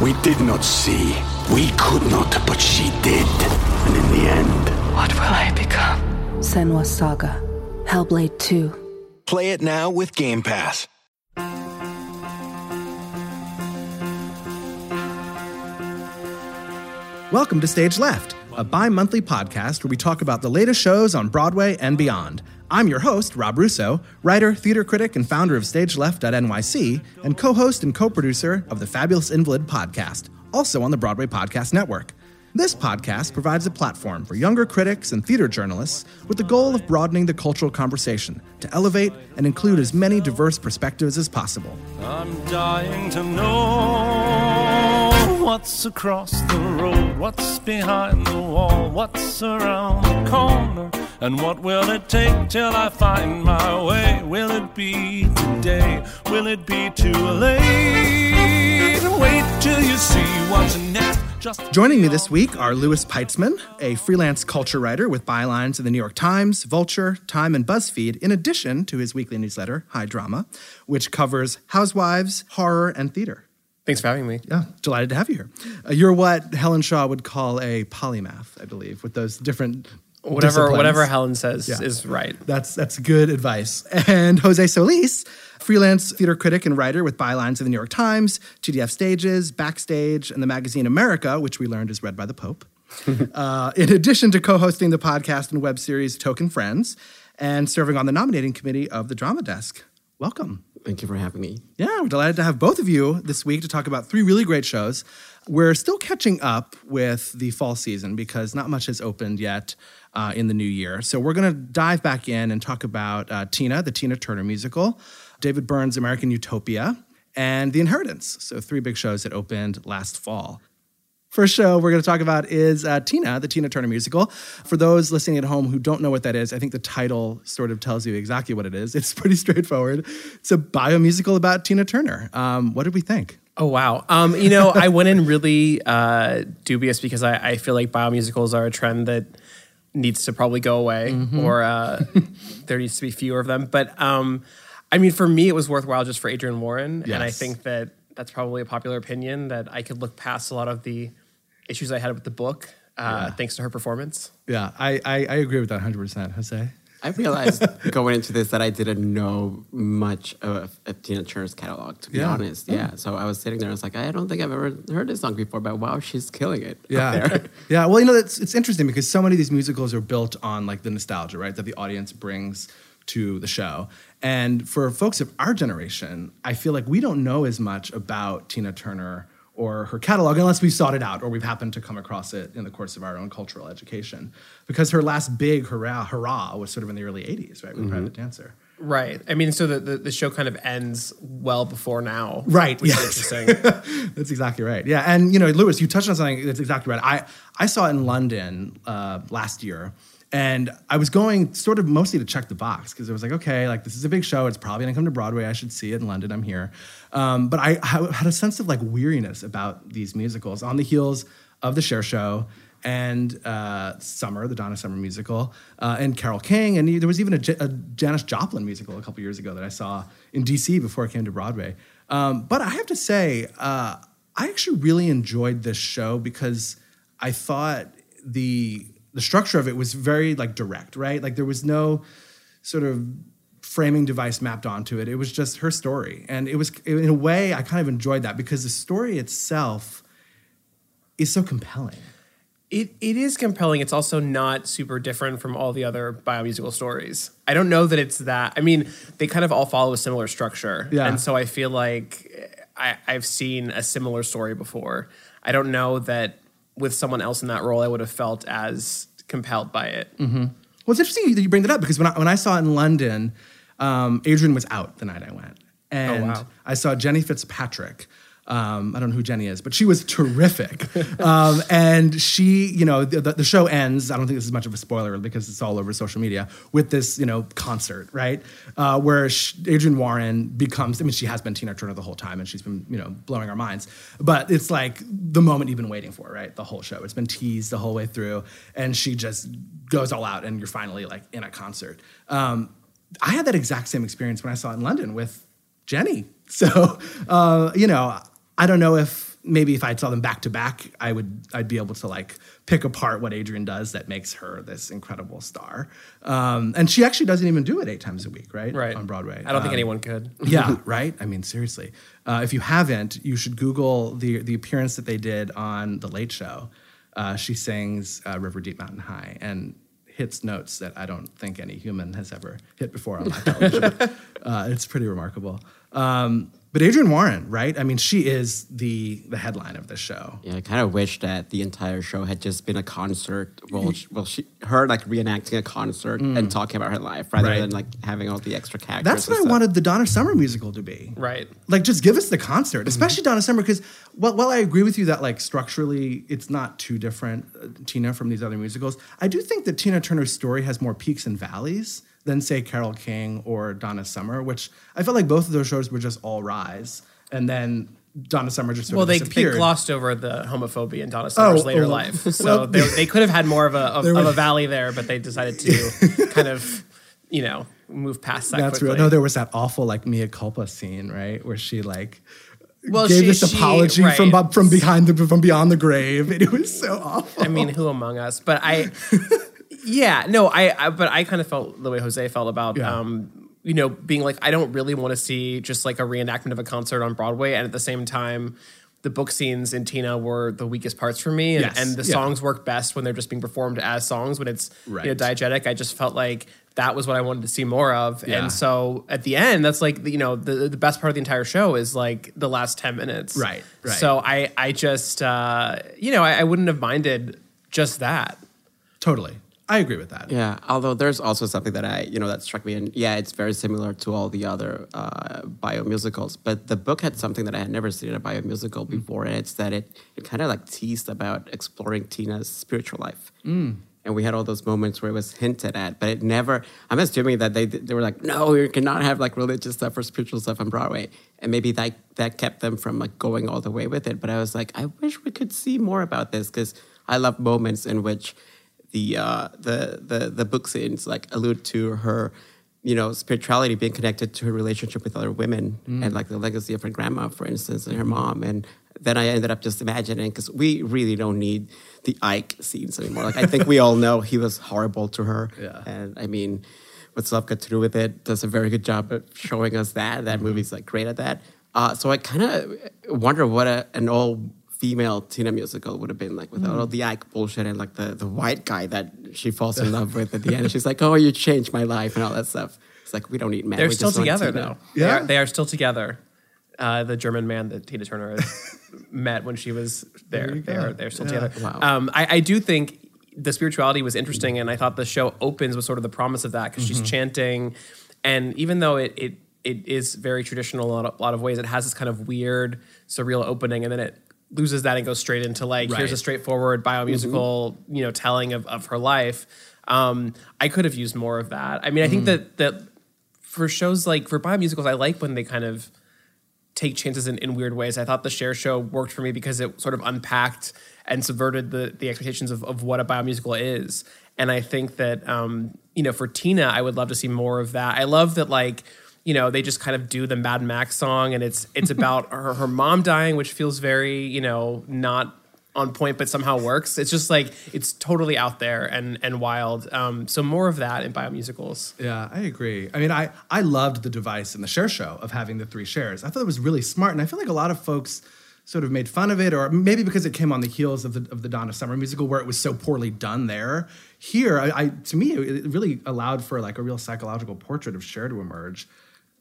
We did not see. We could not, but she did. And in the end, What will I become? Senua's Saga. Hellblade 2. Play it now with Game Pass. Welcome to Stage Left, a bi monthly podcast where we talk about the latest shows on Broadway and beyond. I'm your host, Rob Russo, writer, theater critic, and founder of StageLeft.nyc, and co host and co producer of the Fabulous Invalid podcast, also on the Broadway Podcast Network. This podcast provides a platform for younger critics and theater journalists with the goal of broadening the cultural conversation to elevate and include as many diverse perspectives as possible. I'm dying to know what's across the road, what's behind the wall, what's around the corner, and what will it take till I find my way? Will it be today? Will it be too late? Wait till you see what's next. Just Joining me this week are Louis Peitzman, a freelance culture writer with bylines in the New York Times, Vulture, Time, and BuzzFeed, in addition to his weekly newsletter, High Drama, which covers housewives, horror, and theater. Thanks for having me. Yeah, delighted to have you here. Uh, you're what Helen Shaw would call a polymath, I believe, with those different Whatever disciplines. whatever Helen says Yeah. is right. That's that's good advice. And Jose Solís, freelance theater critic and writer with bylines in the New York Times, TDF Stages, Backstage, and the magazine America, which we learned is read by the Pope. uh, in addition to co-hosting the podcast and web series Token Friends, and serving on the nominating committee of the Drama Desk. Welcome. Thank you for having me. Yeah, we're delighted to have both of you this week to talk about three really great shows. We're still catching up with the fall season because not much has opened yet uh, in the new year. So we're going to dive back in and talk about uh, Tina, the Tina Turner musical, David Byrne's American Utopia, and The Inheritance. So three big shows that opened last fall. First show we're going to talk about is uh, Tina, the Tina Turner musical. For those listening at home who don't know what that is, I think the title sort of tells you exactly what it is. It's pretty straightforward. It's a biomusical about Tina Turner. Um, what did we think? Oh wow. Um, you know, I went in really uh, dubious because I, I feel like biomusicals are a trend that needs to probably go away, Mm-hmm. or uh, there needs to be fewer of them. But um, I mean, for me, it was worthwhile just for Adrienne Warren, and I think that that's probably a popular opinion that I could look past a lot of the issues I had with the book, uh, thanks to her performance. Yeah, I, I, I agree with that 100%. Jose? I realized going into this that I didn't know much of, of Tina Turner's catalog, to be Yeah. honest. Yeah. So I was sitting there, I was like, I don't think I've ever heard this song before, but wow, she's killing it. Yeah. yeah. Well, you know, it's, it's interesting because so many of these musicals are built on like the nostalgia, right? That the audience brings to the show. And for folks of our generation, I feel like we don't know as much about Tina Turner or her catalog unless we've sought it out or we've happened to come across it in the course of our own cultural education. Because her last big hurrah, hurrah was sort of in the early 80s, right? With Private Dancer. Right. I mean, so the, the, the show kind of ends well before now. Right. Which yes. interesting. that's exactly right. Yeah, and you know, Louis, you touched on something that's exactly right. I I saw it in London uh, last year, and I was going sort of mostly to check the box because it was like, okay, like this is a big show. It's probably gonna come to Broadway. I should see it in London. I'm here, um, but I, I had a sense of like weariness about these musicals on the heels of the Cher Show and uh, Summer, the Donna Summer musical, uh, and Carole King, and there was even a, J- a Janis Joplin musical a couple years ago that I saw in DC before it came to Broadway. Um, but I have to say, uh, I actually really enjoyed this show because I thought the the structure of it was very like direct, right? Like there was no sort of framing device mapped onto it. It was just her story, and it was in a way I kind of enjoyed that because the story itself is so compelling. It it is compelling. It's also not super different from all the other biomusical stories. I don't know that it's that. I mean, they kind of all follow a similar structure, Yeah. and so I feel like I, I've seen a similar story before. I don't know that with someone else in that role, I would have felt as compelled by it. Mm-hmm. Well, it's interesting that you bring that up because when I, when I saw it in London, um, Adrienne was out the night I went, and wow. I saw Jenny Fitzpatrick. Um, I don't know who Jenny is, but she was terrific. um, and she, you know, the, the show ends. I don't think this is much of a spoiler because it's all over social media with this, you know, concert, right? Uh, where sh Adrienne Warren becomes. I mean, she has been Tina Turner the whole time, and she's been, you know, blowing our minds. But it's like the moment you've been waiting for, right? The whole show. It's been teased the whole way through, and she just goes all out, and you're finally like in a concert. Um, I had that exact same experience when I saw it in London with Jenny. So, uh, you know, I don't know if maybe if I saw them back to back, I would I'd be able to like pick apart what Adrienne does that makes her this incredible star. Um, and she actually doesn't even do it eight times a week, right? Right. on Broadway. I don't think Um, anyone could. yeah, right. I mean, seriously, uh, if you haven't, you should Google the the appearance that they did on the Late Show. Uh, she sings uh, "River Deep Mountain High" and hits notes that I don't think any human has ever hit before on live television. uh, it's pretty remarkable. Um, but Adrienne Warren, right? I mean, she is the the headline of this show. Yeah, I kind of wish that the entire show had just been a concert. Well, she, well, she her like reenacting a concert and talking about her life rather Mm. Right. than like having all the extra characters. That's and what I wanted the Donna Summer musical to be. Right. Like, just give us the concert, especially Donna Summer, because while, while I agree with you that like structurally it's not too different, uh, Tina from these other musicals, I do think that Tina Turner's story has more peaks and valleys than say Carole King or Donna Summer, which I felt like both of those shows were just all rise, and then Donna Summer just sort Well, they, they glossed over the homophobia in Donna Summer's Oh, later oh, life, so well- they, they could have had more of a of, of a valley there, but they decided to kind of, you know, move past that. That's quickly. real. No, there was that awful like mea culpa scene, right, where she like. Well, gave she- this she- apology right. from from behind the from beyond the grave, and it was so awful. I mean, who among us? But I, yeah, no, I, I but I kind of felt the way Jose felt about, Yeah. um, you know, being like, I don't really want to see just like a reenactment of a concert on Broadway, and at the same time. The book scenes in Tina were the weakest parts for me, and, Yes, and the yeah. songs work best when they're just being performed as songs. When it's you know, Right. diegetic, I just felt like that was what I wanted to see more of. Yeah. And so at the end, that's like the- you know the the best part of the entire show is like the last ten minutes. Right, right. So I I just uh, you know I, I wouldn't have minded just that. Totally. I agree with that. Yeah, although there's also something that I, you know, that struck me, and yeah, it's very similar to all the other uh, biomusicals. But the book had something that I had never seen in a biomusical Mm. before, and it's that it it kind of like teased about exploring Tina's spiritual life. Mm. And we had all those moments where it was hinted at, but it never. I'm assuming that they they were like, no, you cannot have like religious stuff or spiritual stuff on Broadway, and maybe that that kept them from like going all the way with it. But I was like, I wish we could see more about this because I love moments in which the uh, the the the book scenes like allude to her, you know, spirituality being connected to her relationship with other women Mm. and like the legacy of her grandma, for instance, and her mom. And then I ended up just imagining because we really don't need the Ike scenes anymore. Like I think we all know he was horrible to her. Yeah. And I mean, what's love got to do with it? Does a very good job at showing us that. That movie's like great at that. Uh, so I kind of wonder what a, an all female Tina musical would have been like without all the Ike bullshit and like the, the white guy that she falls in love with at the end. She's like, oh, you changed my life and all that stuff. It's like, we don't need men. They're we still just together though. Yeah? they are, they are still together. Uh, the German man that Tina Turner met when she was there, There they're, they're still Yeah. together. Wow. Um, I, I do think the spirituality was interesting, and I thought the show opens with sort of the promise of that because Mm-hmm. she's chanting, and even though it it it is very traditional in a lot, of, lot of ways, it has this kind of weird surreal opening, and then it loses that and goes straight into like here's a Right. straightforward biomusical you know telling of, of her life. Um, I could have used more of that. I mean, I think that that for shows like for biomusicals, I like when they kind of take chances in, in weird ways. I thought the Cher Show worked for me because it sort of unpacked and subverted the the expectations of, of what a biomusical is. And I think that um, you know, for Tina, I would love to see more of that. I love that like you know they just kind of do the Mad Max song, and it's it's about her, her mom dying, which feels very you know not on point, but somehow works. It's just like it's totally out there and and wild. Um, so more of that in biomusicals. Yeah, I agree. I mean, I I loved the device in the Cher show of having the three Chers. I thought it was really smart, and I feel like a lot of folks sort of made fun of it, or maybe because it came on the heels of the of the Donna Summer musical, where it was so poorly done there. Here, I, I to me, it really allowed for like a real psychological portrait of Cher to emerge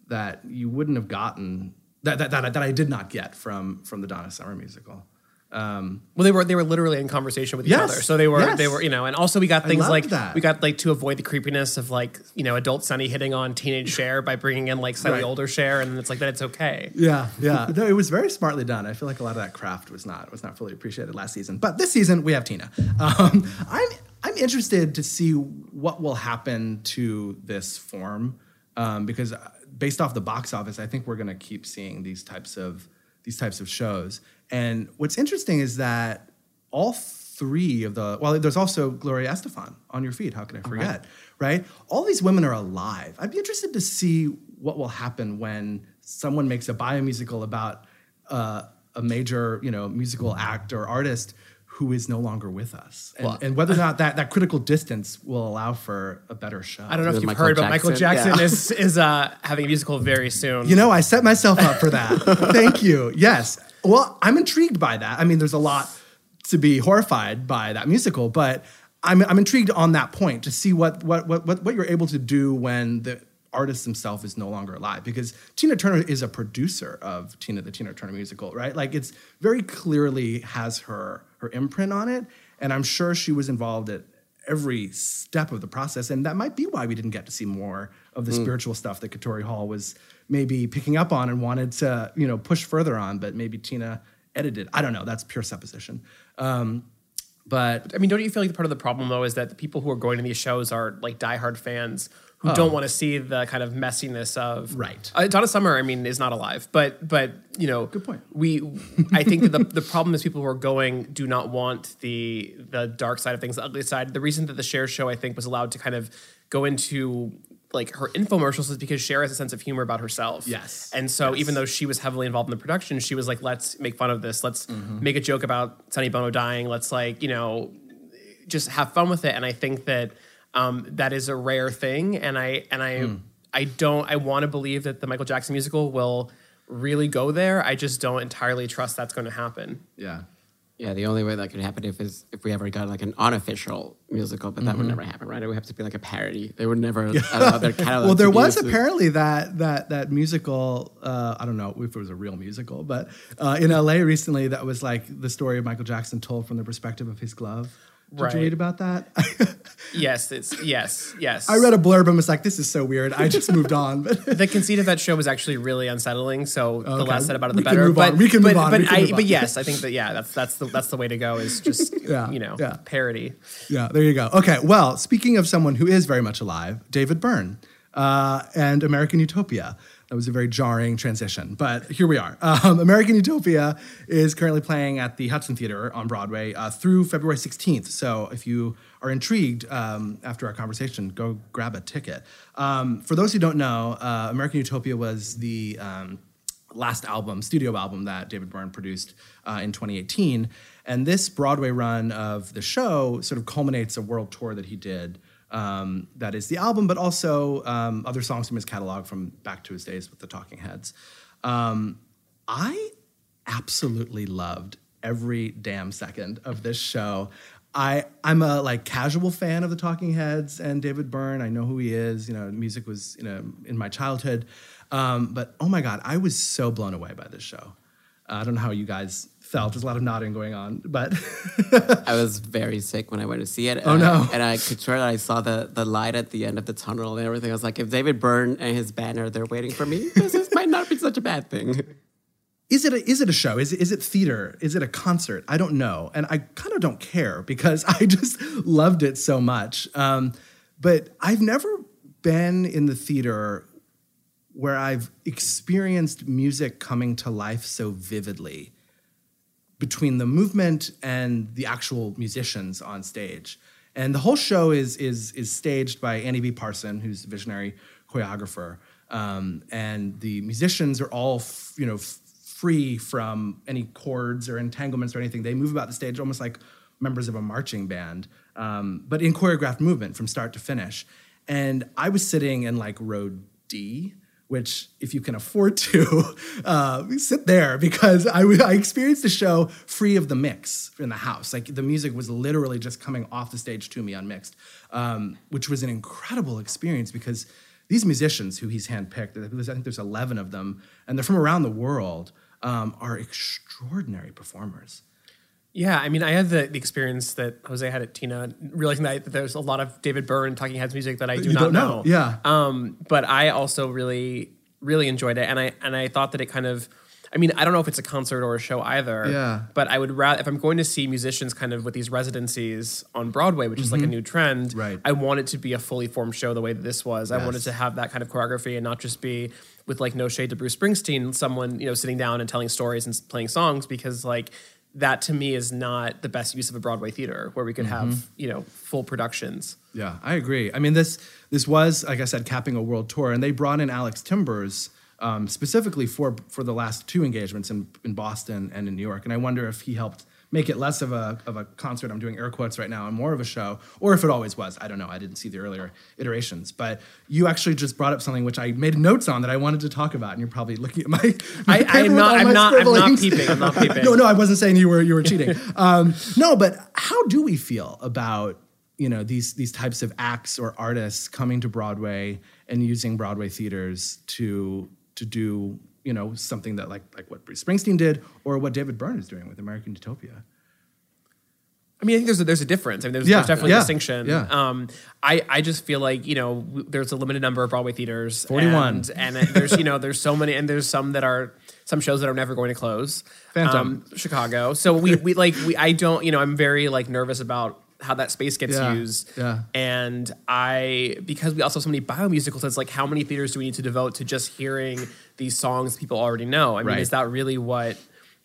that you wouldn't have gotten that that, that, that I did not get from from the Donna Summer musical. Um, Well, they were they were literally in conversation with each Yes, other. So they were yes. they were you know, and also we got things like that. we got like to avoid the creepiness of like you know adult Sonny hitting on teenage Cher by bringing in like slightly Right. older Cher, and it's like that it's okay. Yeah, yeah. No, it was very smartly done. I feel like a lot of that craft was not was not fully appreciated last season. But this season we have Tina. Um, I'm I'm interested to see what will happen to this form um, because based off the box office, I think we're going to keep seeing these types of these types of shows. And what's interesting is that all three of the well, there's also Gloria Estefan On Your Feet. How can I forget? Right? All these women are alive. I'd be interested to see what will happen when someone makes a biomusical about uh, a major, you know, musical act or artist who is no longer with us, and, Well- and whether or not that that critical distance will allow for a better show. I don't know if you've Michael heard, but Michael Jackson? Jackson Yeah. is is uh, having a musical very soon. You know, I set myself up for that. Thank you. Yes. Well, I'm intrigued by that. I mean, there's a lot to be horrified by that musical, but I'm, I'm intrigued on that point to see what, what, what, what, what you're able to do when the artist himself is no longer alive. Because Tina Turner is a producer of Tina, the Tina Turner musical, right? Like it's very clearly has her, her imprint on it. And I'm sure she was involved at every step of the process. And that might be why we didn't get to see more of the spiritual stuff that Katori Hall was maybe picking up on and wanted to, you know, push further on, but maybe Tina edited. I don't know. That's pure supposition. Um, but I mean, don't you feel like part of the problem though is that the people who are going to these shows are like diehard fans who Oh. don't want to see the kind of messiness of Right. Uh, Donna Summer, I mean, is not alive, but but you know, Good point. We, I think that the the problem is people who are going do not want the the dark side of things, the ugly side. The reason that the Cher show I think was allowed to kind of go into like her infomercials is because Cher has a sense of humor about herself. Yes. And so Yes. even though she was heavily involved in the production, she was like, let's make fun of this. Let's Mm-hmm. make a joke about Sonny Bono dying. Let's like, you know, just have fun with it. And I think that um, that is a rare thing. And I and I Hmm. I don't I want to believe that the Michael Jackson musical will really go there. I just don't entirely trust that's going to happen. yeah. Yeah, the only way that could happen if is if we ever got like an unofficial musical, but that Mm-hmm. would never happen, right? It would have to be like a parody. They would never allow their catalog. well, there to was apparently that that that musical. Uh, I don't know if it was a real musical, but uh, in LA recently, that was like the story of Michael Jackson told from the perspective of his glove. Did Right. you read about that? Yes, it's yes, yes. I read a blurb and was like, "This is so weird." I just moved on. But the conceit of that show was actually really unsettling. So the less said about it, We the can better. move on. But We can but, move on. But, We can I, move but on. yes, I think that yeah, that's that's the that's the way to go. Is just Yeah, you know yeah. parody. Yeah, there you go. Okay, well, speaking of someone who is very much alive, David Byrne uh, and American Utopia. That was a very jarring transition, but here we are. Um, American Utopia is currently playing at the Hudson Theater on Broadway uh, through February 16th. So if you are intrigued um, after our conversation, go grab a ticket. Um, for those who don't know, uh, American Utopia was the um, last album, studio album that David Byrne produced uh, in 2018. And this Broadway run of the show sort of culminates a world tour that he did. Um, that is the album, but also um, other songs from his catalog from back to his days with the Talking Heads. Um, I absolutely loved every damn second of this show. I I'm a like casual fan of the Talking Heads and David Byrne. I know who he is. You know, music was you know in my childhood, um, but oh my god, I was so blown away by this show. I don't know how you guys felt. There's a lot of nodding going on, but I was very sick when I went to see it. Oh, and no. I, and I could swear that I saw the, the light at the end of the tunnel and everything. I was like, if David Byrne and his banner they're waiting for me, this is, might not be such a bad thing. is it a, is it a show? Is it, is it theater? Is it a concert? I don't know, and I kind of don't care because I just loved it so much. Um, but I've never been in the theater where I've experienced music coming to life so vividly between the movement and the actual musicians on stage. And the whole show is is is staged by Annie B. Parson, who's a visionary choreographer. Um, and the musicians are all f- you know f- free from any chords or entanglements or anything. They move about the stage almost like members of a marching band, um, but in choreographed movement from start to finish. And I was sitting in like row D, which if you can afford to, uh, sit there because I, experienced the show free of the mix in the house. Like the music was literally just coming off the stage to me unmixed, um, which was an incredible experience because these musicians who he's handpicked, I think there's 11 of them, and they're from around the world, um, are extraordinary performers. Yeah, I mean, I had the, the experience that Jose had at Tina, realizing that there's a lot of David Byrne Talking Heads music that I do You not know. know, yeah. Um, but I also really, really enjoyed it, and I and I thought that it kind of, I mean, I don't know if it's a concert or a show either. Yeah. But I would rather if I'm going to see musicians kind of with these residencies on Broadway, which is like a Mhm. new trend. Right. I want it to be a fully formed show the way that this was. I wanted to have that kind of choreography and not just be with like no shade to Bruce Springsteen, someone you know sitting down and telling stories and playing songs because like that to me is not the best use of a Broadway theater where we could have Mhm. you know full productions. Yeah, I agree. I mean, this this was, like I said, capping a world tour, and they brought in Alex Timbers um, specifically for for the last two engagements in in Boston and in New York. And I wonder if he helped make it less of a of a concert. I'm doing air quotes right now, and more of a show, or if it always was. I don't know. I didn't see the earlier iterations, but you actually just brought up something which I made notes on that I wanted to talk about, and you're probably looking at my. my I- am not- I'm not- I'm not peeping. I'm not peeping. no, no, I wasn't saying you were you were cheating. um, no, but how do we feel about you know these these types of acts or artists coming to Broadway and using Broadway theaters to to do you know something that like like what Bruce Springsteen did or what David Byrne is doing with American Utopia? I mean, I think there's a, there's a difference. I mean, there's, Yeah, there's definitely yeah, a distinction. yeah. Um, I, I just feel like you know there's a limited number of Broadway theaters. 41. and, and there's you know there's so many, and there's some that are some shows that are never going to close. Phantom. Um, Chicago. So we we like we I don't you know I'm very like nervous about how that space gets Yeah, used. yeah. And I because we also have so many bio biomusicals, it's like how many theaters do we need to devote to just hearing these songs people already know? I mean, Right. is that really what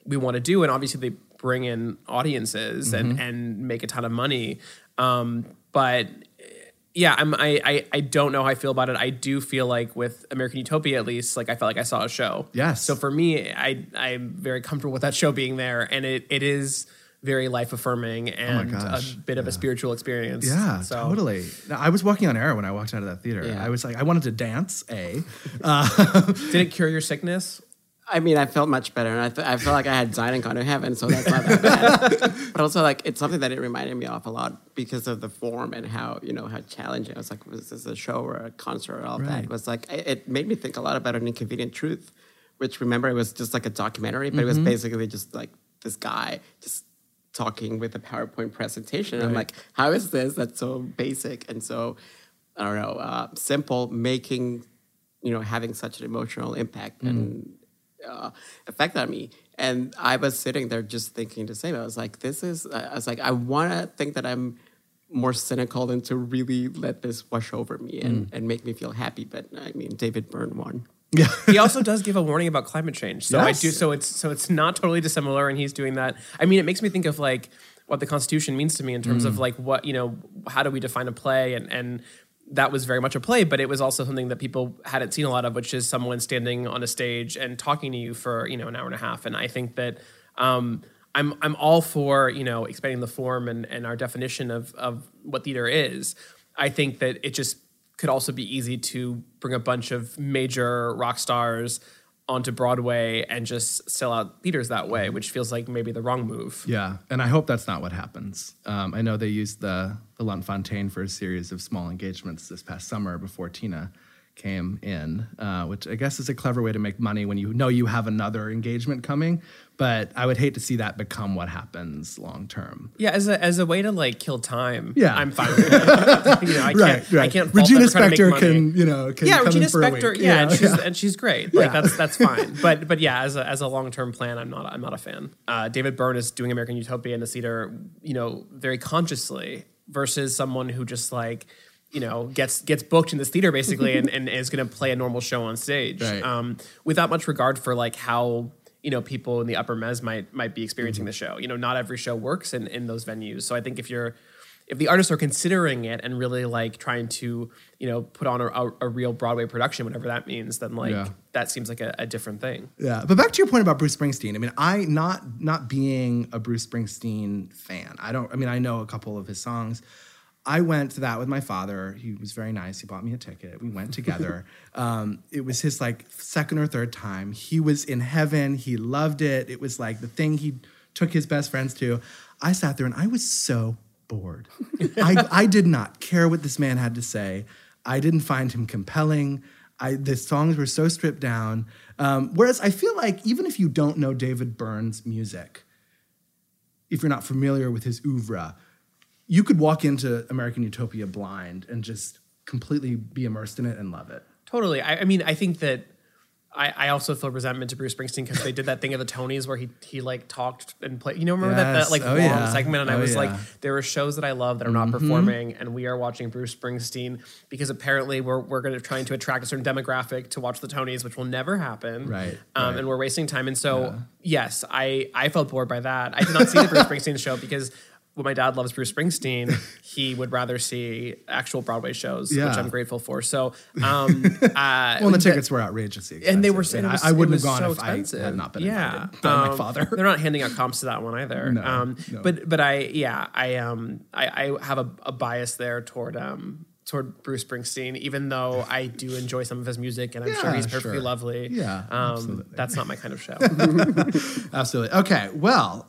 we want to do? And obviously they bring in audiences and Mhm. and make a ton of money. Um, but yeah, I'm, I, I I don't know how I feel about it. I do feel like with American Utopia, at least, like I felt like I saw a show. Yes. So for me, I I'm very comfortable with that show being there, and it it is very life affirming and a Oh gosh, bit of a spiritual experience. Yeah, So- totally. Now, I was walking on air when I walked out of that theater. Yeah. I was like, I wanted to dance. A, uh, Did it cure your sickness? I mean, I felt much better, and I, th- I felt like I had Zion gone to heaven, so that's not that bad. but also, like, it's something that it reminded me of a lot because of the form and how you know how challenging. I was like, was this a show or a concert or all Right. that? It was like it, it made me think a lot about an inconvenient truth, which remember it was just like a documentary, but it was Mhm. basically just like this guy just talking with a PowerPoint presentation. And I'm like, how is this? That's so basic and so I don't know, uh, simple, making you know having such an emotional impact and uh, effect on me. And I was sitting there just thinking the same. I was like, this is, I was like, I want to think that I'm more cynical than to really let this wash over me and, and make me feel happy. But I mean, David Byrne won. Yeah. he also does give a warning about climate change. So I do. So it's so it's not totally dissimilar, and he's doing that. I mean, it makes me think of like what the Constitution means to me in terms of Mm. like what you know, how do we define a play, and and that was very much a play, but it was also something that people hadn't seen a lot of, which is someone standing on a stage and talking to you for you know an hour and a half. And I think that. Um, I'm I'm all for you know expanding the form and, and our definition of of what theater is. I think that it just could also be easy to bring a bunch of major rock stars onto Broadway and just sell out theaters that way, which feels like maybe the wrong move. Yeah, and I hope that's not what happens. Um, I know they used the the Lunt-Fontanne for a series of small engagements this past summer before Tina came in, uh, which I guess is a clever way to make money when you know you have another engagement coming. But I would hate to see that become what happens long term. Yeah, as a as a way to like kill time. Yeah. I'm fine with it. you know, I Right, can't I right. can't Regina them for trying to Spektor can, you know, can yeah, come Regina Spektor, week. yeah, and she's yeah. and she's great. Like Yeah. that's that's fine. But but yeah, as a as a long term plan, I'm not I'm not a fan. Uh, David Byrne is doing American Utopia in the theater, you know, very consciously versus someone who just like you know gets gets booked in this theater basically and, and is going to play a normal show on stage Right. um, without much regard for like how you know people in the upper mes might might be Mm-hmm. experiencing the show you know not every show works in in those venues so i think if you're if the artists are considering it and really like trying to you know put on a, a, a real broadway production whatever that means then like Yeah. that seems like a, a different thing Yeah, but back to your point about Bruce Springsteen. I mean, I not not being a Bruce Springsteen fan. I don't. I mean, I know a couple of his songs. I went to that with my father. He was very nice. He bought me a ticket. We went together. um, it was his like second or third time. He was in heaven. He loved it. It was like the thing he took his best friends to. I sat there and I was so bored. I, I did not care what this man had to say. I didn't find him compelling. I, the songs were so stripped down. Um, whereas I feel like even if you don't know David Byrne's music, if you're not familiar with his oeuvre, you could walk into American Utopia blind and just completely be immersed in it and love it. Totally. I, I mean, I think that I, I also feel resentment to Bruce Springsteen because they did that thing at the Tonys where he he like talked and played. You know, remember that, that like Oh, long yeah. segment? And I Oh, was yeah. like, there are shows that I love that are not Mhm. performing, and we are watching Bruce Springsteen because apparently we're we're going to trying to attract a certain demographic to watch the Tonys, which will never happen. Right, Um, right. And we're wasting time. And so yes, I I felt bored by that. I did not see the Bruce Springsteen show because. When my dad loves Bruce Springsteen, he would rather see actual Broadway shows, which I'm grateful for. So, um, uh, Well, the tickets were outrageously expensive. and they were. And it I- was- I, wouldn't have gone so if I had not been yeah. invited by my Um, father. They're not handing out comps to that one either. No, um, no. But but I yeah I um I, I have a, a bias there toward um toward Bruce Springsteen, even though I do enjoy some of his music and I'm sure he's perfectly sure. lovely. Yeah, um, absolutely. That's not my kind of show. Absolutely. Okay, well,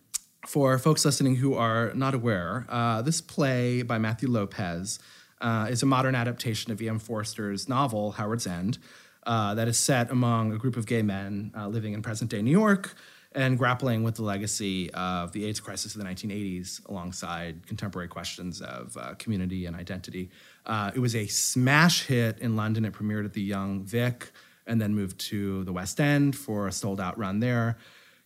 for folks listening who are not aware, uh, this play by Matthew Lopez uh, is a modern adaptation of E.M. Forster's novel, Howard's End, uh, that is set among a group of gay men uh, living in present day New York and grappling with the legacy of the AIDS crisis of the 1980s alongside contemporary questions of uh, community and identity. Uh, it was a smash hit in London. It premiered at the Young Vic and then moved to the West End for a sold out run there.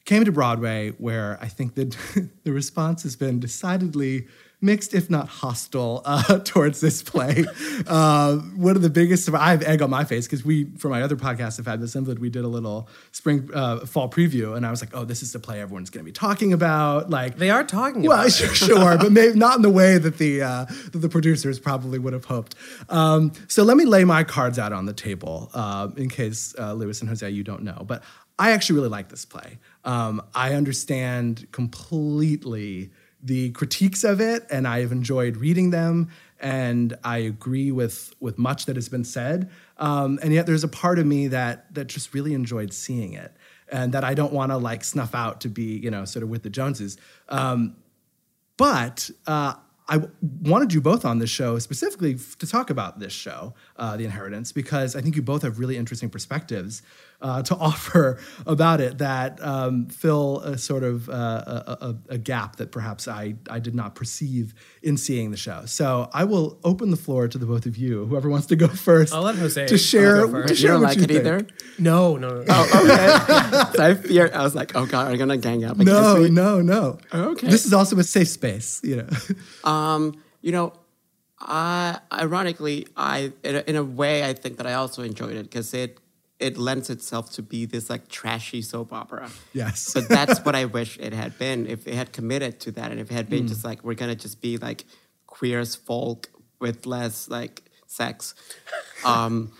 Came to Broadway, where I think that the response has been decidedly mixed, if not hostile, uh, towards this play. Uh, one of the biggest, I have egg on my face because we, for my other podcast, have had this invalid. We did a little spring, uh, fall preview, and I was like, oh, this is the play everyone's going to be talking about. Like they are talking well, about it. sure, sure, but maybe not in the way that the uh, that the producers probably would have hoped. Um, so let me lay my cards out on the table uh, in case uh, Lewis and Jose, you don't know. But I actually really like this play. Um, I understand completely the critiques of it, and I have enjoyed reading them. And I agree with with much that has been said. Um, and yet, there's a part of me that that just really enjoyed seeing it, and that I don't want to like snuff out to be, you know, sort of with the Joneses. Um, but uh, I w- wanted you both on this show specifically f- to talk about this show, uh, The Inheritance, because I think you both have really interesting perspectives uh, to offer about it that um, fill a sort of uh, a, a, a gap that perhaps I, I did not perceive in seeing the show. So I will open the floor to the both of you, whoever wants to go first. I'll let Jose to share. I'll go first. To You share don't what like you it think. either? No, no, no. Oh, okay. so I fear, I was like, oh God, are you going to gang up? against No, me? no, no. Okay. This is also a safe space, you know. Um, you know, I ironically, I in a, in a way, I think that I also enjoyed it because it it lends itself to be this like trashy soap opera. Yes. but that's what I wish it had been. If it had committed to that, and if it had been Mm. just like we're gonna just be like queer as folk with less like sex. Um,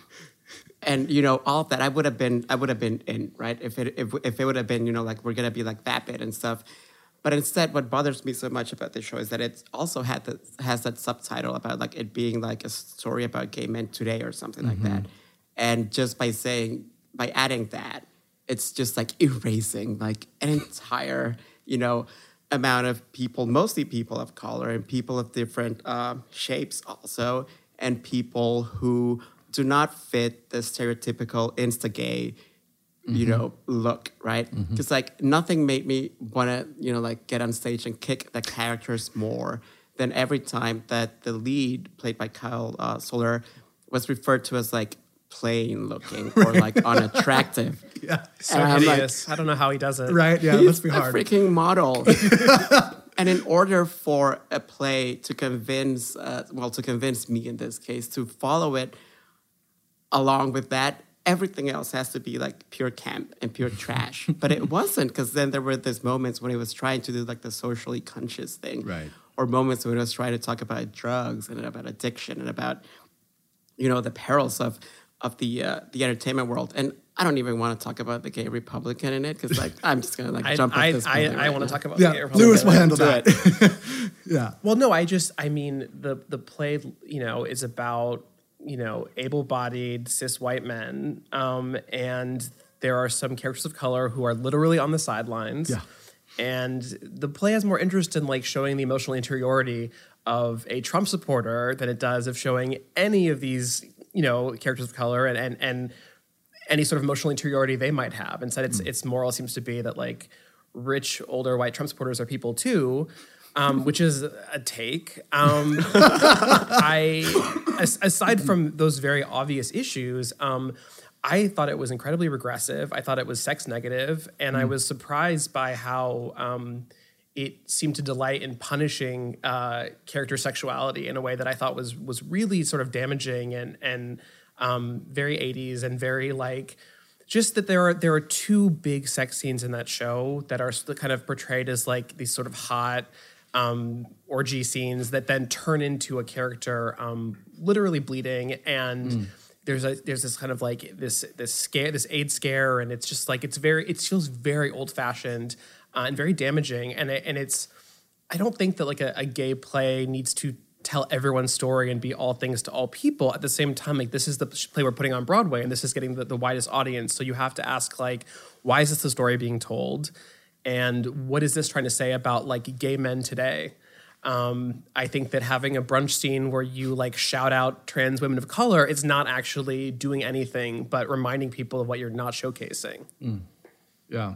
and you know all of that, I would have been, I would have been in right if it if, if it would have been, you know, like we're gonna be like that bit and stuff. But instead, what bothers me so much about this show is that it also had the, has that subtitle about like it being like a story about gay men today or something like that. And just by saying, by adding that, it's just like erasing like an entire you know, amount of people, mostly people of color and people of different uh, shapes also, and people who do not fit the stereotypical insta gay, you Mhm. know, look, right? Because like nothing made me want to, you know, like get on stage and kick the characters more than every time that the lead, played by Kyle uh, Soller, was referred to as like plain looking or like unattractive. Yeah. So And I'm like. I don't know how he does it. Right, yeah, He's must be a hard. freaking model. and in order for a play to convince, uh, well, to convince me in this case to follow it along with that, everything else has to be like pure camp and pure trash. but it wasn't because then there were these moments when he was trying to do like the socially conscious thing, Right. or moments when he was trying to talk about drugs and about addiction and about you know the perils of of the uh, the entertainment world. And I don't even want to talk about the gay Republican in it because like I'm just gonna like I- jump I- off this. I- building I wanna talk about Yeah, the gay Republican. Louis will handle that. yeah. Well, no, I just, I mean, the the play, you know, is about you know able-bodied cis white men, um, and there are some characters of color who are literally on the sidelines. Yeah. And the play has more interest in like showing the emotional interiority of a Trump supporter than it does of showing any of these, you know, characters of color and and and any sort of emotional interiority they might have. Instead, it's its moral seems to be that like rich older white Trump supporters are people too, um, which is a take. Um, I aside from those very obvious issues. Um, I thought it was incredibly regressive. I thought it was sex negative, and I Mm. was surprised by how um, it seemed to delight in punishing uh, character sexuality in a way that I thought was was really sort of damaging and and um, very 80s and very like just that there are there are two big sex scenes in that show that are kind of portrayed as like these sort of hot um, orgy scenes that then turn into a character um, literally bleeding. And Mm. there's a there's this kind of like this this scare this AIDS scare. And it's just like it's very it feels very old fashioned uh, and very damaging. And it, and it's I don't think that like a, a gay play needs to tell everyone's story and be all things to all people. At the same time like this is the play we're putting on broadway and this is getting the, the widest audience. So you have to ask like why is this the story being told and what is this trying to say about like gay men today? Um, i think that having a brunch scene where you like shout out trans women of color is not actually doing anything but reminding people of what you're not showcasing. Yeah.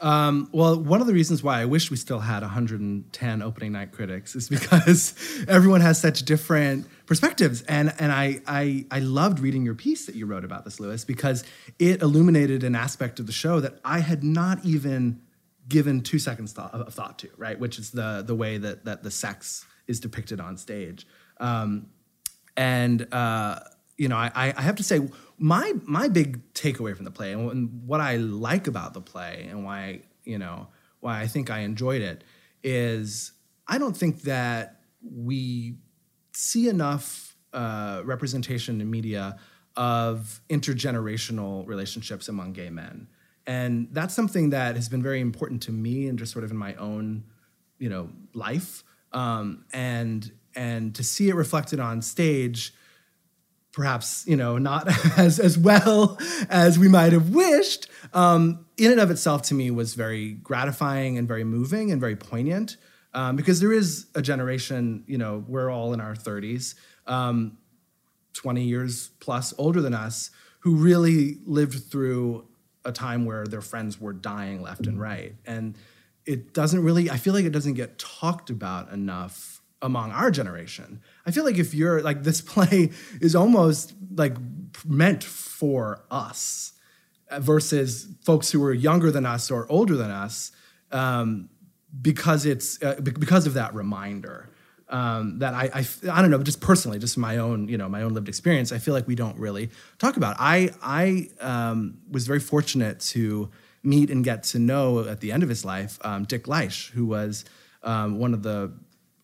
Um, well, one of the reasons why I wish we still had 110 opening night critics is because everyone has such different perspectives, and and I, I I loved reading your piece that you wrote about this, Louis, because it illuminated an aspect of the show that I had not even given two seconds thought, of thought to, right? Which is the the way that that the sex is depicted on stage. Um, and uh, you know, I, I have to say, my my big takeaway from the play and, what I like about the play and why you know why I think I enjoyed it is I don't think that we see enough uh, representation in media of intergenerational relationships among gay men, and that's something that has been very important to me and just sort of in my own you know life. Um, and and to see it reflected on stage perhaps you know not as as well as we might have wished um, in and of itself to me was very gratifying and very moving and very poignant um, because there is a generation you know we're all in our 30s um, 20 years plus older than us who really lived through a time where their friends were dying left and right. And it doesn't really i feel like it doesn't get talked about enough among our generation. I feel like if you're like this play is almost like meant for us uh, versus folks who are younger than us or older than us um, because it's uh, because of that reminder um, that I, I I don't know just personally just my own you know my own lived experience I feel like we don't really talk about I I um, was very fortunate to meet and get to know at the end of his life um, Dick Leitsch who was um, one of the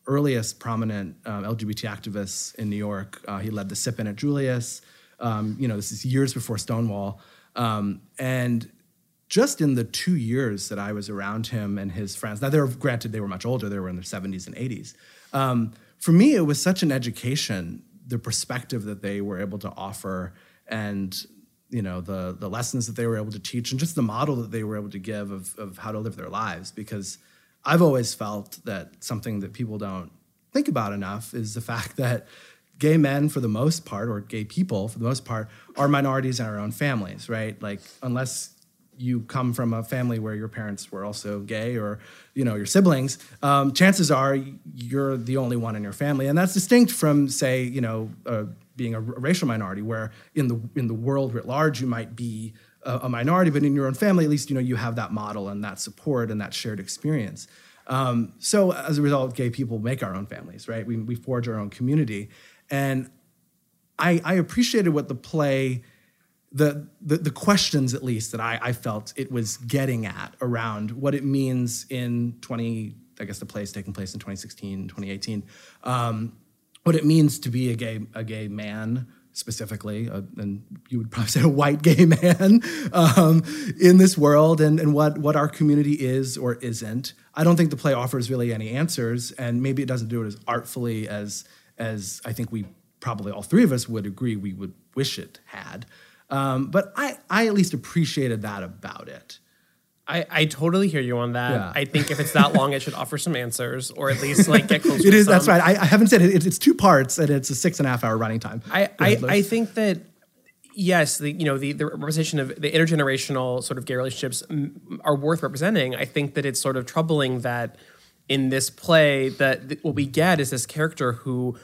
earliest prominent um, LGBT activists in New York uh, he led the Sip-In at Julius um, you know this is years before Stonewall and just in the two years that I was around him and his friends, now they're granted they were much older, they were in their 70s and 80s. Um, for me, it was such an education, the perspective that they were able to offer and you know the the lessons that they were able to teach and just the model that they were able to give of, of how to live their lives because I've always felt that something that people don't think about enough is the fact that gay men, for the most part, or gay people, for the most part, are minorities in our own families, right? Like, unless you come from a family where your parents were also gay or you know your siblings um, chances are you're the only one in your family. And that's distinct from say you know uh, being a racial minority where in the in the world writ large you might be a, a minority but in your own family at least you know you have that model and that support and that shared experience. Um, so as a result gay people make our own families right? We, we forge our own community. And I, I appreciated what the play the, the, the questions at least that I, I felt it was getting at around what it means in 20 i guess the play is taking place in 2016 2018 um, what it means to be a gay a gay man specifically uh, and you would probably say a white gay man um, in this world and, and what what our community is or isn't. I don't think the play offers really any answers and maybe it doesn't do it as artfully as as i think we probably all three of us would agree we would wish it had um, but I, I at least appreciated that about it. I, I totally hear you on that. Yeah. I think if it's that long, it should offer some answers, or at least like get close. it to is. That's right. I, I haven't said it. It's, it's two parts, and it's a six and a half hour running time. I, I. I think that yes, the you know the the representation of the intergenerational sort of gay relationships are worth representing. I think that it's sort of troubling that in this play that what we get is this character who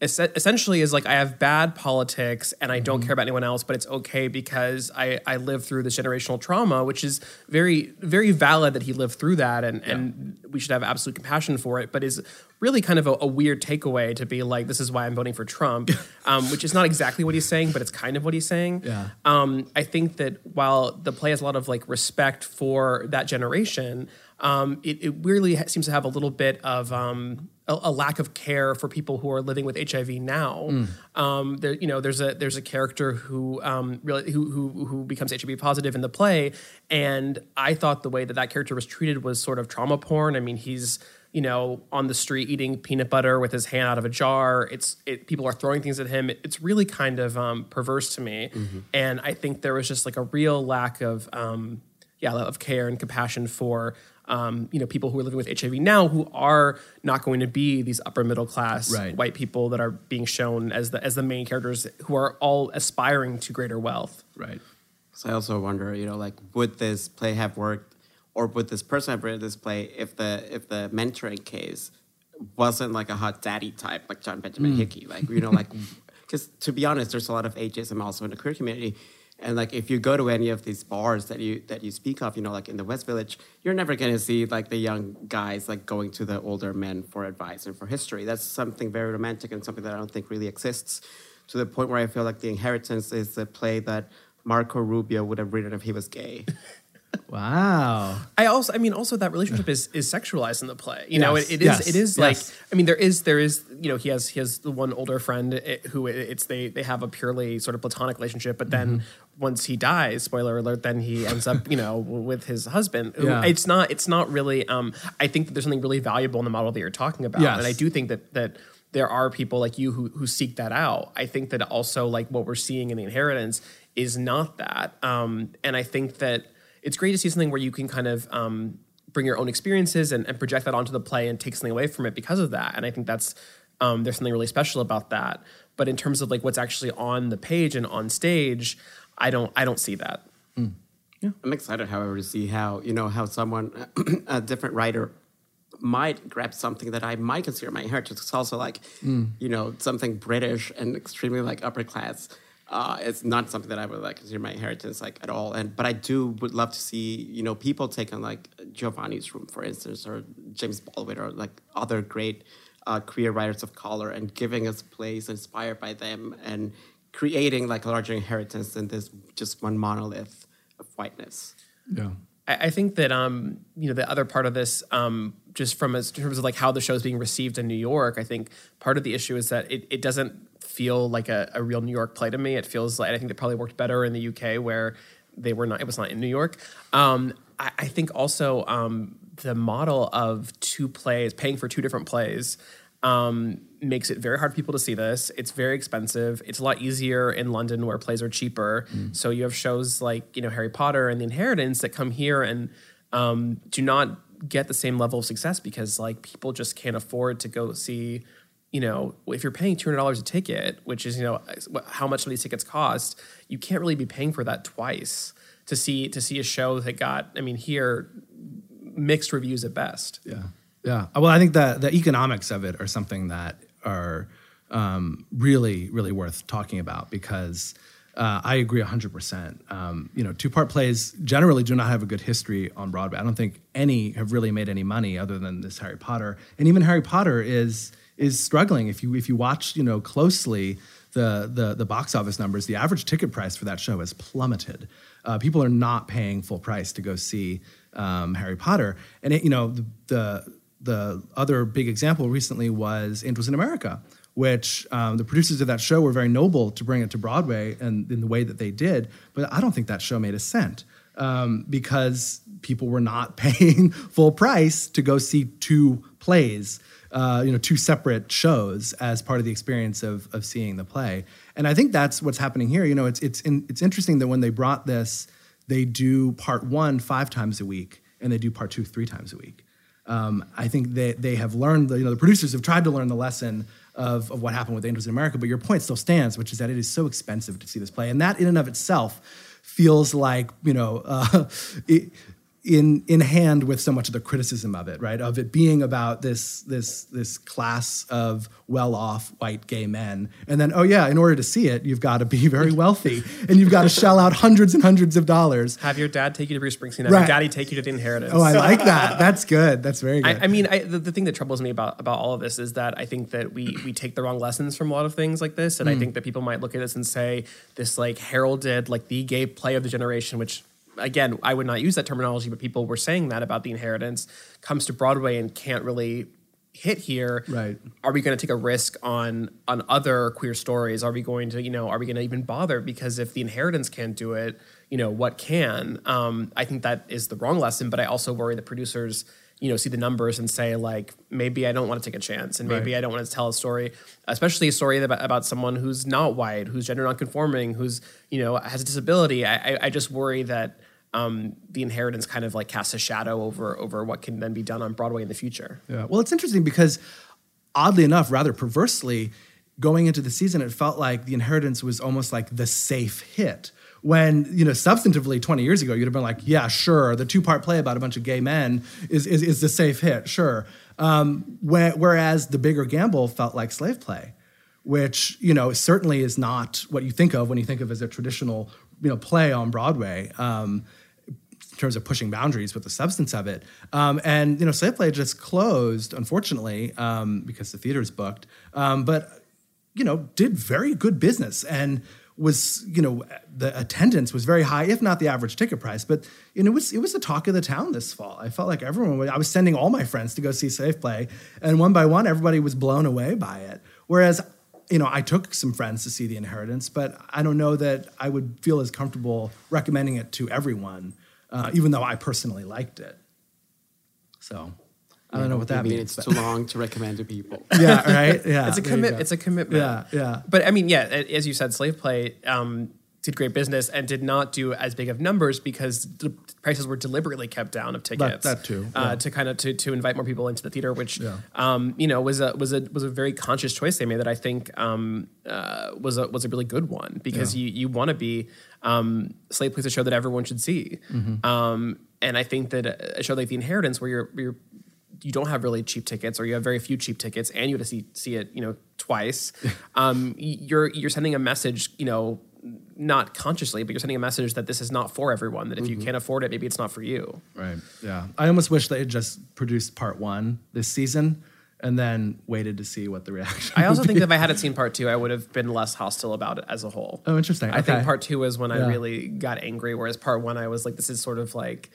es- essentially is like I have bad politics and I don't care about anyone else, but it's okay because I I lived through this generational trauma, which is very very valid that he lived through that, and and we should have absolute compassion for it, but is really kind of a, a weird takeaway to be like this is why I'm voting for Trump, um, which is not exactly what he's saying, but it's kind of what he's saying. Yeah. Um, I think that while the play has a lot of like respect for that generation, um, it, it weirdly ha- seems to have a little bit of um, a, a lack of care for people who are living with HIV now. Mm. Um, there, you know, there's a there's a character who um, really who, who who becomes HIV positive in the play, and I thought the way that that character was treated was sort of trauma porn. I mean, he's you know on the street eating peanut butter with his hand out of a jar. It's it, people are throwing things at him. It- it's really kind of um, perverse to me, and I think there was just like a real lack of um, yeah of care and compassion for um, you know people who are living with HIV now who are not going to be these upper middle class Right. white people that are being shown as the as the main characters who are all aspiring to greater wealth. Right. So I also wonder, you know, like would this play have worked, or would this person have written this play if the if the mentoring case wasn't like a hot daddy type like John Benjamin Mm. Hickey, like you know, like because to be honest, there's a lot of ageism also in the queer community. And like if you go to any of these bars that you that you speak of, you know, like in the West Village, you're never gonna see like the young guys like going to the older men for advice and for history. That's something very romantic and something that I don't think really exists. To the point where I feel like The Inheritance is a play that Marco Rubio would have written if he was gay. Wow. I also, I mean, also that relationship is is sexualized in the play. You know, it, it is yes, it is yes. like, I mean, there is there is you know he has he has the one older friend eh, who it's they they have a purely sort of platonic relationship, but then Mm-hmm. once he dies, spoiler alert, then he ends up you know with his husband. who- Yeah. It's not it's not really. Um, I think that there's something really valuable in the model that you're talking about, Yes. and I do think that that there are people like you who who seek that out. I think that also like what we're seeing in the inheritance is not that, um, and I think that it's great to see something where you can kind of um, bring your own experiences and, and project that onto the play and take something away from it because of that. And I think that's um, there's something really special about that. But in terms of like what's actually on the page and on stage, I don't I don't see that. Yeah, I'm excited, however, to see how you know how someone, a different writer, might grab something that I might consider my heritage. It's also like, Mm. you know, something British and extremely like upper class. Uh, it's not something that I would like consider my inheritance like at all. And but I do would love to see you know people take on like Giovanni's Room, for instance, or James Baldwin, or like other great uh, queer writers of color, and giving us plays inspired by them and creating like a larger inheritance than this just one monolith of whiteness. Yeah. I, I think that um, you know the other part of this, um, just from as in terms of like how the show is being received in New York, I think part of the issue is that it, it doesn't feel like a, a real New York play to me. It feels like I think it probably worked better in the UK where they were not. It was not in New York. Um, I, I think also um, the model of two plays, paying for two different plays. Um, makes it very hard for people to see this. It's very expensive. It's a lot easier in London where plays are cheaper. So you have shows like you know Harry Potter and The Inheritance that come here and um, do not get the same level of success because like people just can't afford to go see you know if you're paying $200 a ticket which is you know how much these tickets cost you can't really be paying for that twice to see to see a show that got i mean here mixed reviews at best Yeah. Yeah. Well, I think that the economics of it are something that are um, really, really worth talking about because uh, I agree 100%. Um, you know, two part plays generally do not have a good history on Broadway. I don't think any have really made any money other than this Harry Potter. And even Harry Potter is is struggling. If you if you watch, you know, closely the the the box office numbers, the average ticket price for that show has plummeted. Uh, people are not paying full price to go see um, Harry Potter. And it, you know, the, the the other big example recently was Angels in America, which um, the producers of that show were very noble to bring it to Broadway and in the way that they did. But I don't think that show made a cent um, because people were not paying full price to go see two plays, uh, you know, two separate shows as part of the experience of, of seeing the play. And I think that's what's happening here. You know, it's it's in, it's interesting that when they brought this, they do part one five times a week and they do part two three times a week. Um, I think they, they have learned, you know, the producers have tried to learn the lesson of, of what happened with Angels in America, but your point still stands, which is that it is so expensive to see this play. And that in and of itself feels like, you know, uh, it, in in hand with so much of the criticism of it, right? Of it being about this this this class of well-off white gay men, and then oh yeah, in order to see it, you've got to be very wealthy, and you've got to shell out hundreds and hundreds of dollars. have your dad take you to bruce springsteen have Right. your daddy take you to the inheritance Oh, I like that. That's good. That's very good. I, I mean, I, the, the thing that troubles me about about all of this is that I think that we we take the wrong lessons from a lot of things like this, and I Mm. think that people might look at this and say this like heralded like the gay play of the generation, which again I would not use that terminology, but people were saying that about the inheritance comes to Broadway and can't really hit here. Right. Are we going to take a risk on on other queer stories? Are we going to you know are we going to even bother? Because if the inheritance can't do it, you know what can? Um, I think that is the wrong lesson, but I also worry that producers you know see the numbers and say like maybe I don't want to take a chance and maybe Right. I don't want to tell a story, especially a story about, about someone who's not white, who's gender nonconforming, who's you know has a disability. I, I, I just worry that um, the inheritance kind of like casts a shadow over over what can then be done on Broadway in the future. Yeah. Well, it's interesting because oddly enough, rather perversely, going into the season, it felt like The Inheritance was almost like the safe hit. When, you know, substantively 20 years ago, you'd have been like, yeah, sure, the two part play about a bunch of gay men is, is, is the safe hit, sure. Um, whe- whereas the bigger gamble felt like slave play, which, you know, certainly is not what you think of when you think of as a traditional, you know, play on Broadway. Um, in terms of pushing boundaries with the substance of it. Um, and you know, Slave Play just closed, unfortunately, um, because the theater is booked. Um, but you know, did very good business and was you know the attendance was very high, if not the average ticket price. But you know, it was it was the talk of the town this fall. I felt like everyone. was- I was sending all my friends to go see Slave Play, and one by one, everybody was blown away by it. Whereas you know, I took some friends to see The Inheritance, but I don't know that I would feel as comfortable recommending it to everyone, uh, even though I personally liked it. So I don't know what that Maybe means. It's but- too long to recommend to people. yeah, right. Yeah, it's a there you commit. It's a commitment. Yeah, yeah. But I mean, yeah, as you said, Slave Play um, did great business and did not do as big of numbers because the prices were deliberately kept down of tickets. that too, uh, to kind of to, to invite more people into the theater, which Yeah. um, you know was a was a was a very conscious choice they made that I think um, uh, was a was a really good one because Yeah. you you want to be um, Slave Play's a show that everyone should see, Mhm. um, and I think that a show like The Inheritance, where you're you're you don't have really cheap tickets or you have very few cheap tickets and you have to see see it you know twice um, you're you're sending a message you know not consciously but you're sending a message that this is not for everyone that if you Mhm. can't afford it maybe it's not for you Right. Yeah. I almost wish they had just produced part one this season and then waited to see what the reaction. i also think that if i had seen part two i would have been less hostile about it as a whole Oh, interesting. i think part two is when Yeah. i really got angry whereas part one i was like this is sort of like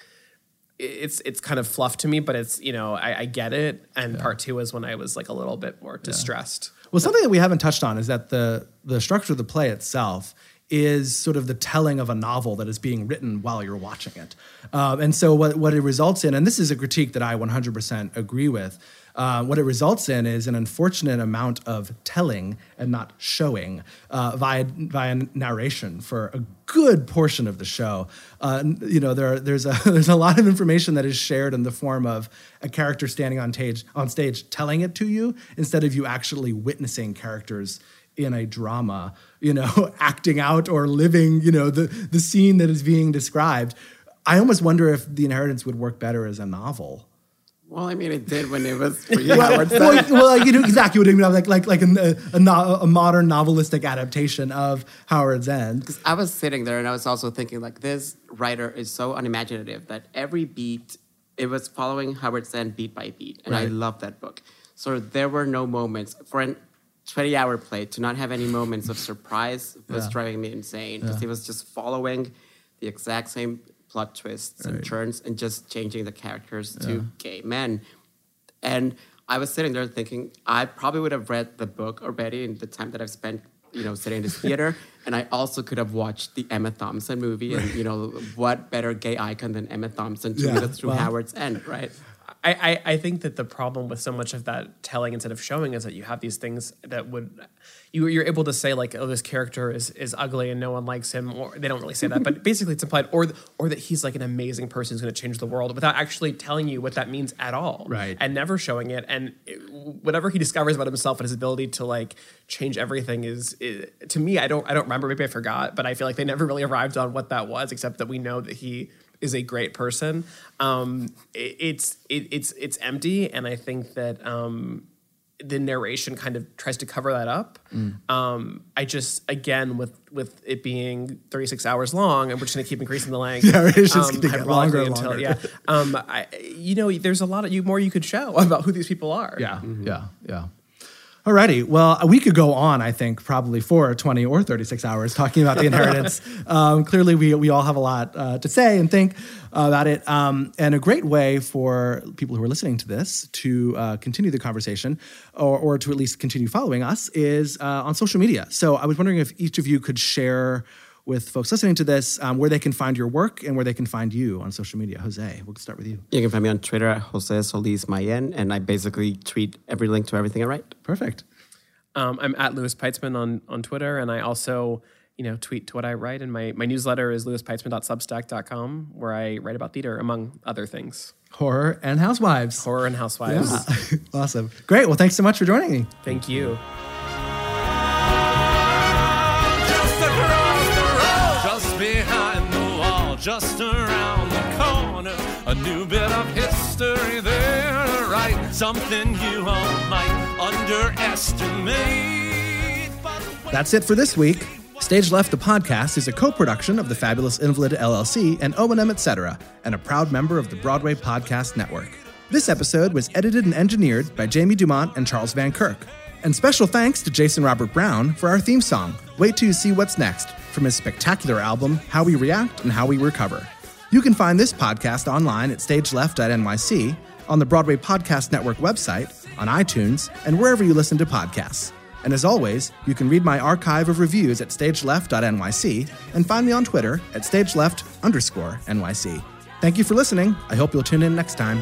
it's it's kind of fluff to me but it's you know i, I get it and part two is when i was like a little bit more distressed Well, something that we haven't touched on is that the the structure of the play itself is sort of the telling of a novel that is being written while you're watching it. Um, and so what, what it results in, and this is a critique that I 100% agree with, uh, what it results in is an unfortunate amount of telling and not showing uh, via via narration for a good portion of the show. Uh, you know, there there's a there's a lot of information that is shared in the form of a character standing on stage on stage telling it to you instead of you actually witnessing characters in a drama, you know, acting out or living, you know, the the scene that is being described. I almost wonder if The Inheritance would work better as a novel. Well, I mean, it did when it was for you, well, well, you know exactly what I mean. Like like like a, a, no- a modern novelistic adaptation of Howards End. Because I was sitting there and I was also thinking like this writer is so unimaginative that every beat it was following Howards End beat by beat, and I Right. love that book. So there were no moments for an 20 hour play to not have any moments of surprise was Yeah. driving me insane because Yeah. he was just following the exact same plot twists and turns and just changing the characters Yeah. to gay men. And I was sitting there thinking, I probably would have read the book already in the time that I've spent, you know, sitting in this theater. and I also could have watched the Emma Thompson movie. And, you know, what better gay icon than Emma Thompson to Yeah, lead us through well- Howards End, right? I, I, I think that the problem with so much of that telling instead of showing is that you have these things that would you you're able to say like oh this character is is ugly and no one likes him or they don't really say that but basically it's implied or or that he's like an amazing person who's going to change the world without actually telling you what that means at all Right. and never showing it and it- whatever he discovers about himself and his ability to like change everything is, is to me I don't I don't remember maybe I forgot but I feel like they never really arrived on what that was except that we know that he is a great person. Um, it, it's it, it's it's empty, and I think that um, the narration kind of tries to cover that up. Mm. Um, I just again with with it being 36 hours long, and we're just going to keep increasing the length. Yeah, it's just gonna get longer and until- longer. Yeah, um, I, you know, there's a lot of you more you could show about who these people are. Yeah, yeah, yeah. Alrighty. Well, we could go on, I think, probably for 20 or 36 hours talking about the inheritance. um, clearly, we, we all have a lot uh, to say and think about it. Um, and a great way for people who are listening to this to uh, continue the conversation or, or to at least continue following us is uh, on social media. So I was wondering if each of you could share with folks listening to this um, where they can find your work and where they can find you on social media. Jose, we'll start with you. You can find me on Twitter at Jose Solís Mayen, and I basically tweet every link to everything I write. Perfect. Um, I'm at Louis Peitzman on on Twitter, and I also you know tweet to what I write. And my my newsletter is louispeitzman.substack.com, where I write about theater among other things. Horror and Housewives. Horror and Housewives. Yeah. awesome. Great. Well, thanks so much for joining me. Thank you. Just around the corner, a new bit of history there, right? Something you all might underestimate. That's it for this week. Stage Left the Podcast is a co production of the Fabulous Invalid LLC and O&M Etc., and a proud member of the Broadway Podcast Network. This episode was edited and engineered by Jamie Dumont and Charles Van Kirk. And special thanks to Jason Robert Brown for our theme song, Wait Till You See What's Next, from his spectacular album, How We React and How We Recover. You can find this podcast online at stageleft.nyc, on the Broadway Podcast Network website, on iTunes, and wherever you listen to podcasts. And as always, you can read my archive of reviews at stageleft.nyc and find me on Twitter at stageleft underscore NYC. Thank you for listening. I hope you'll tune in next time.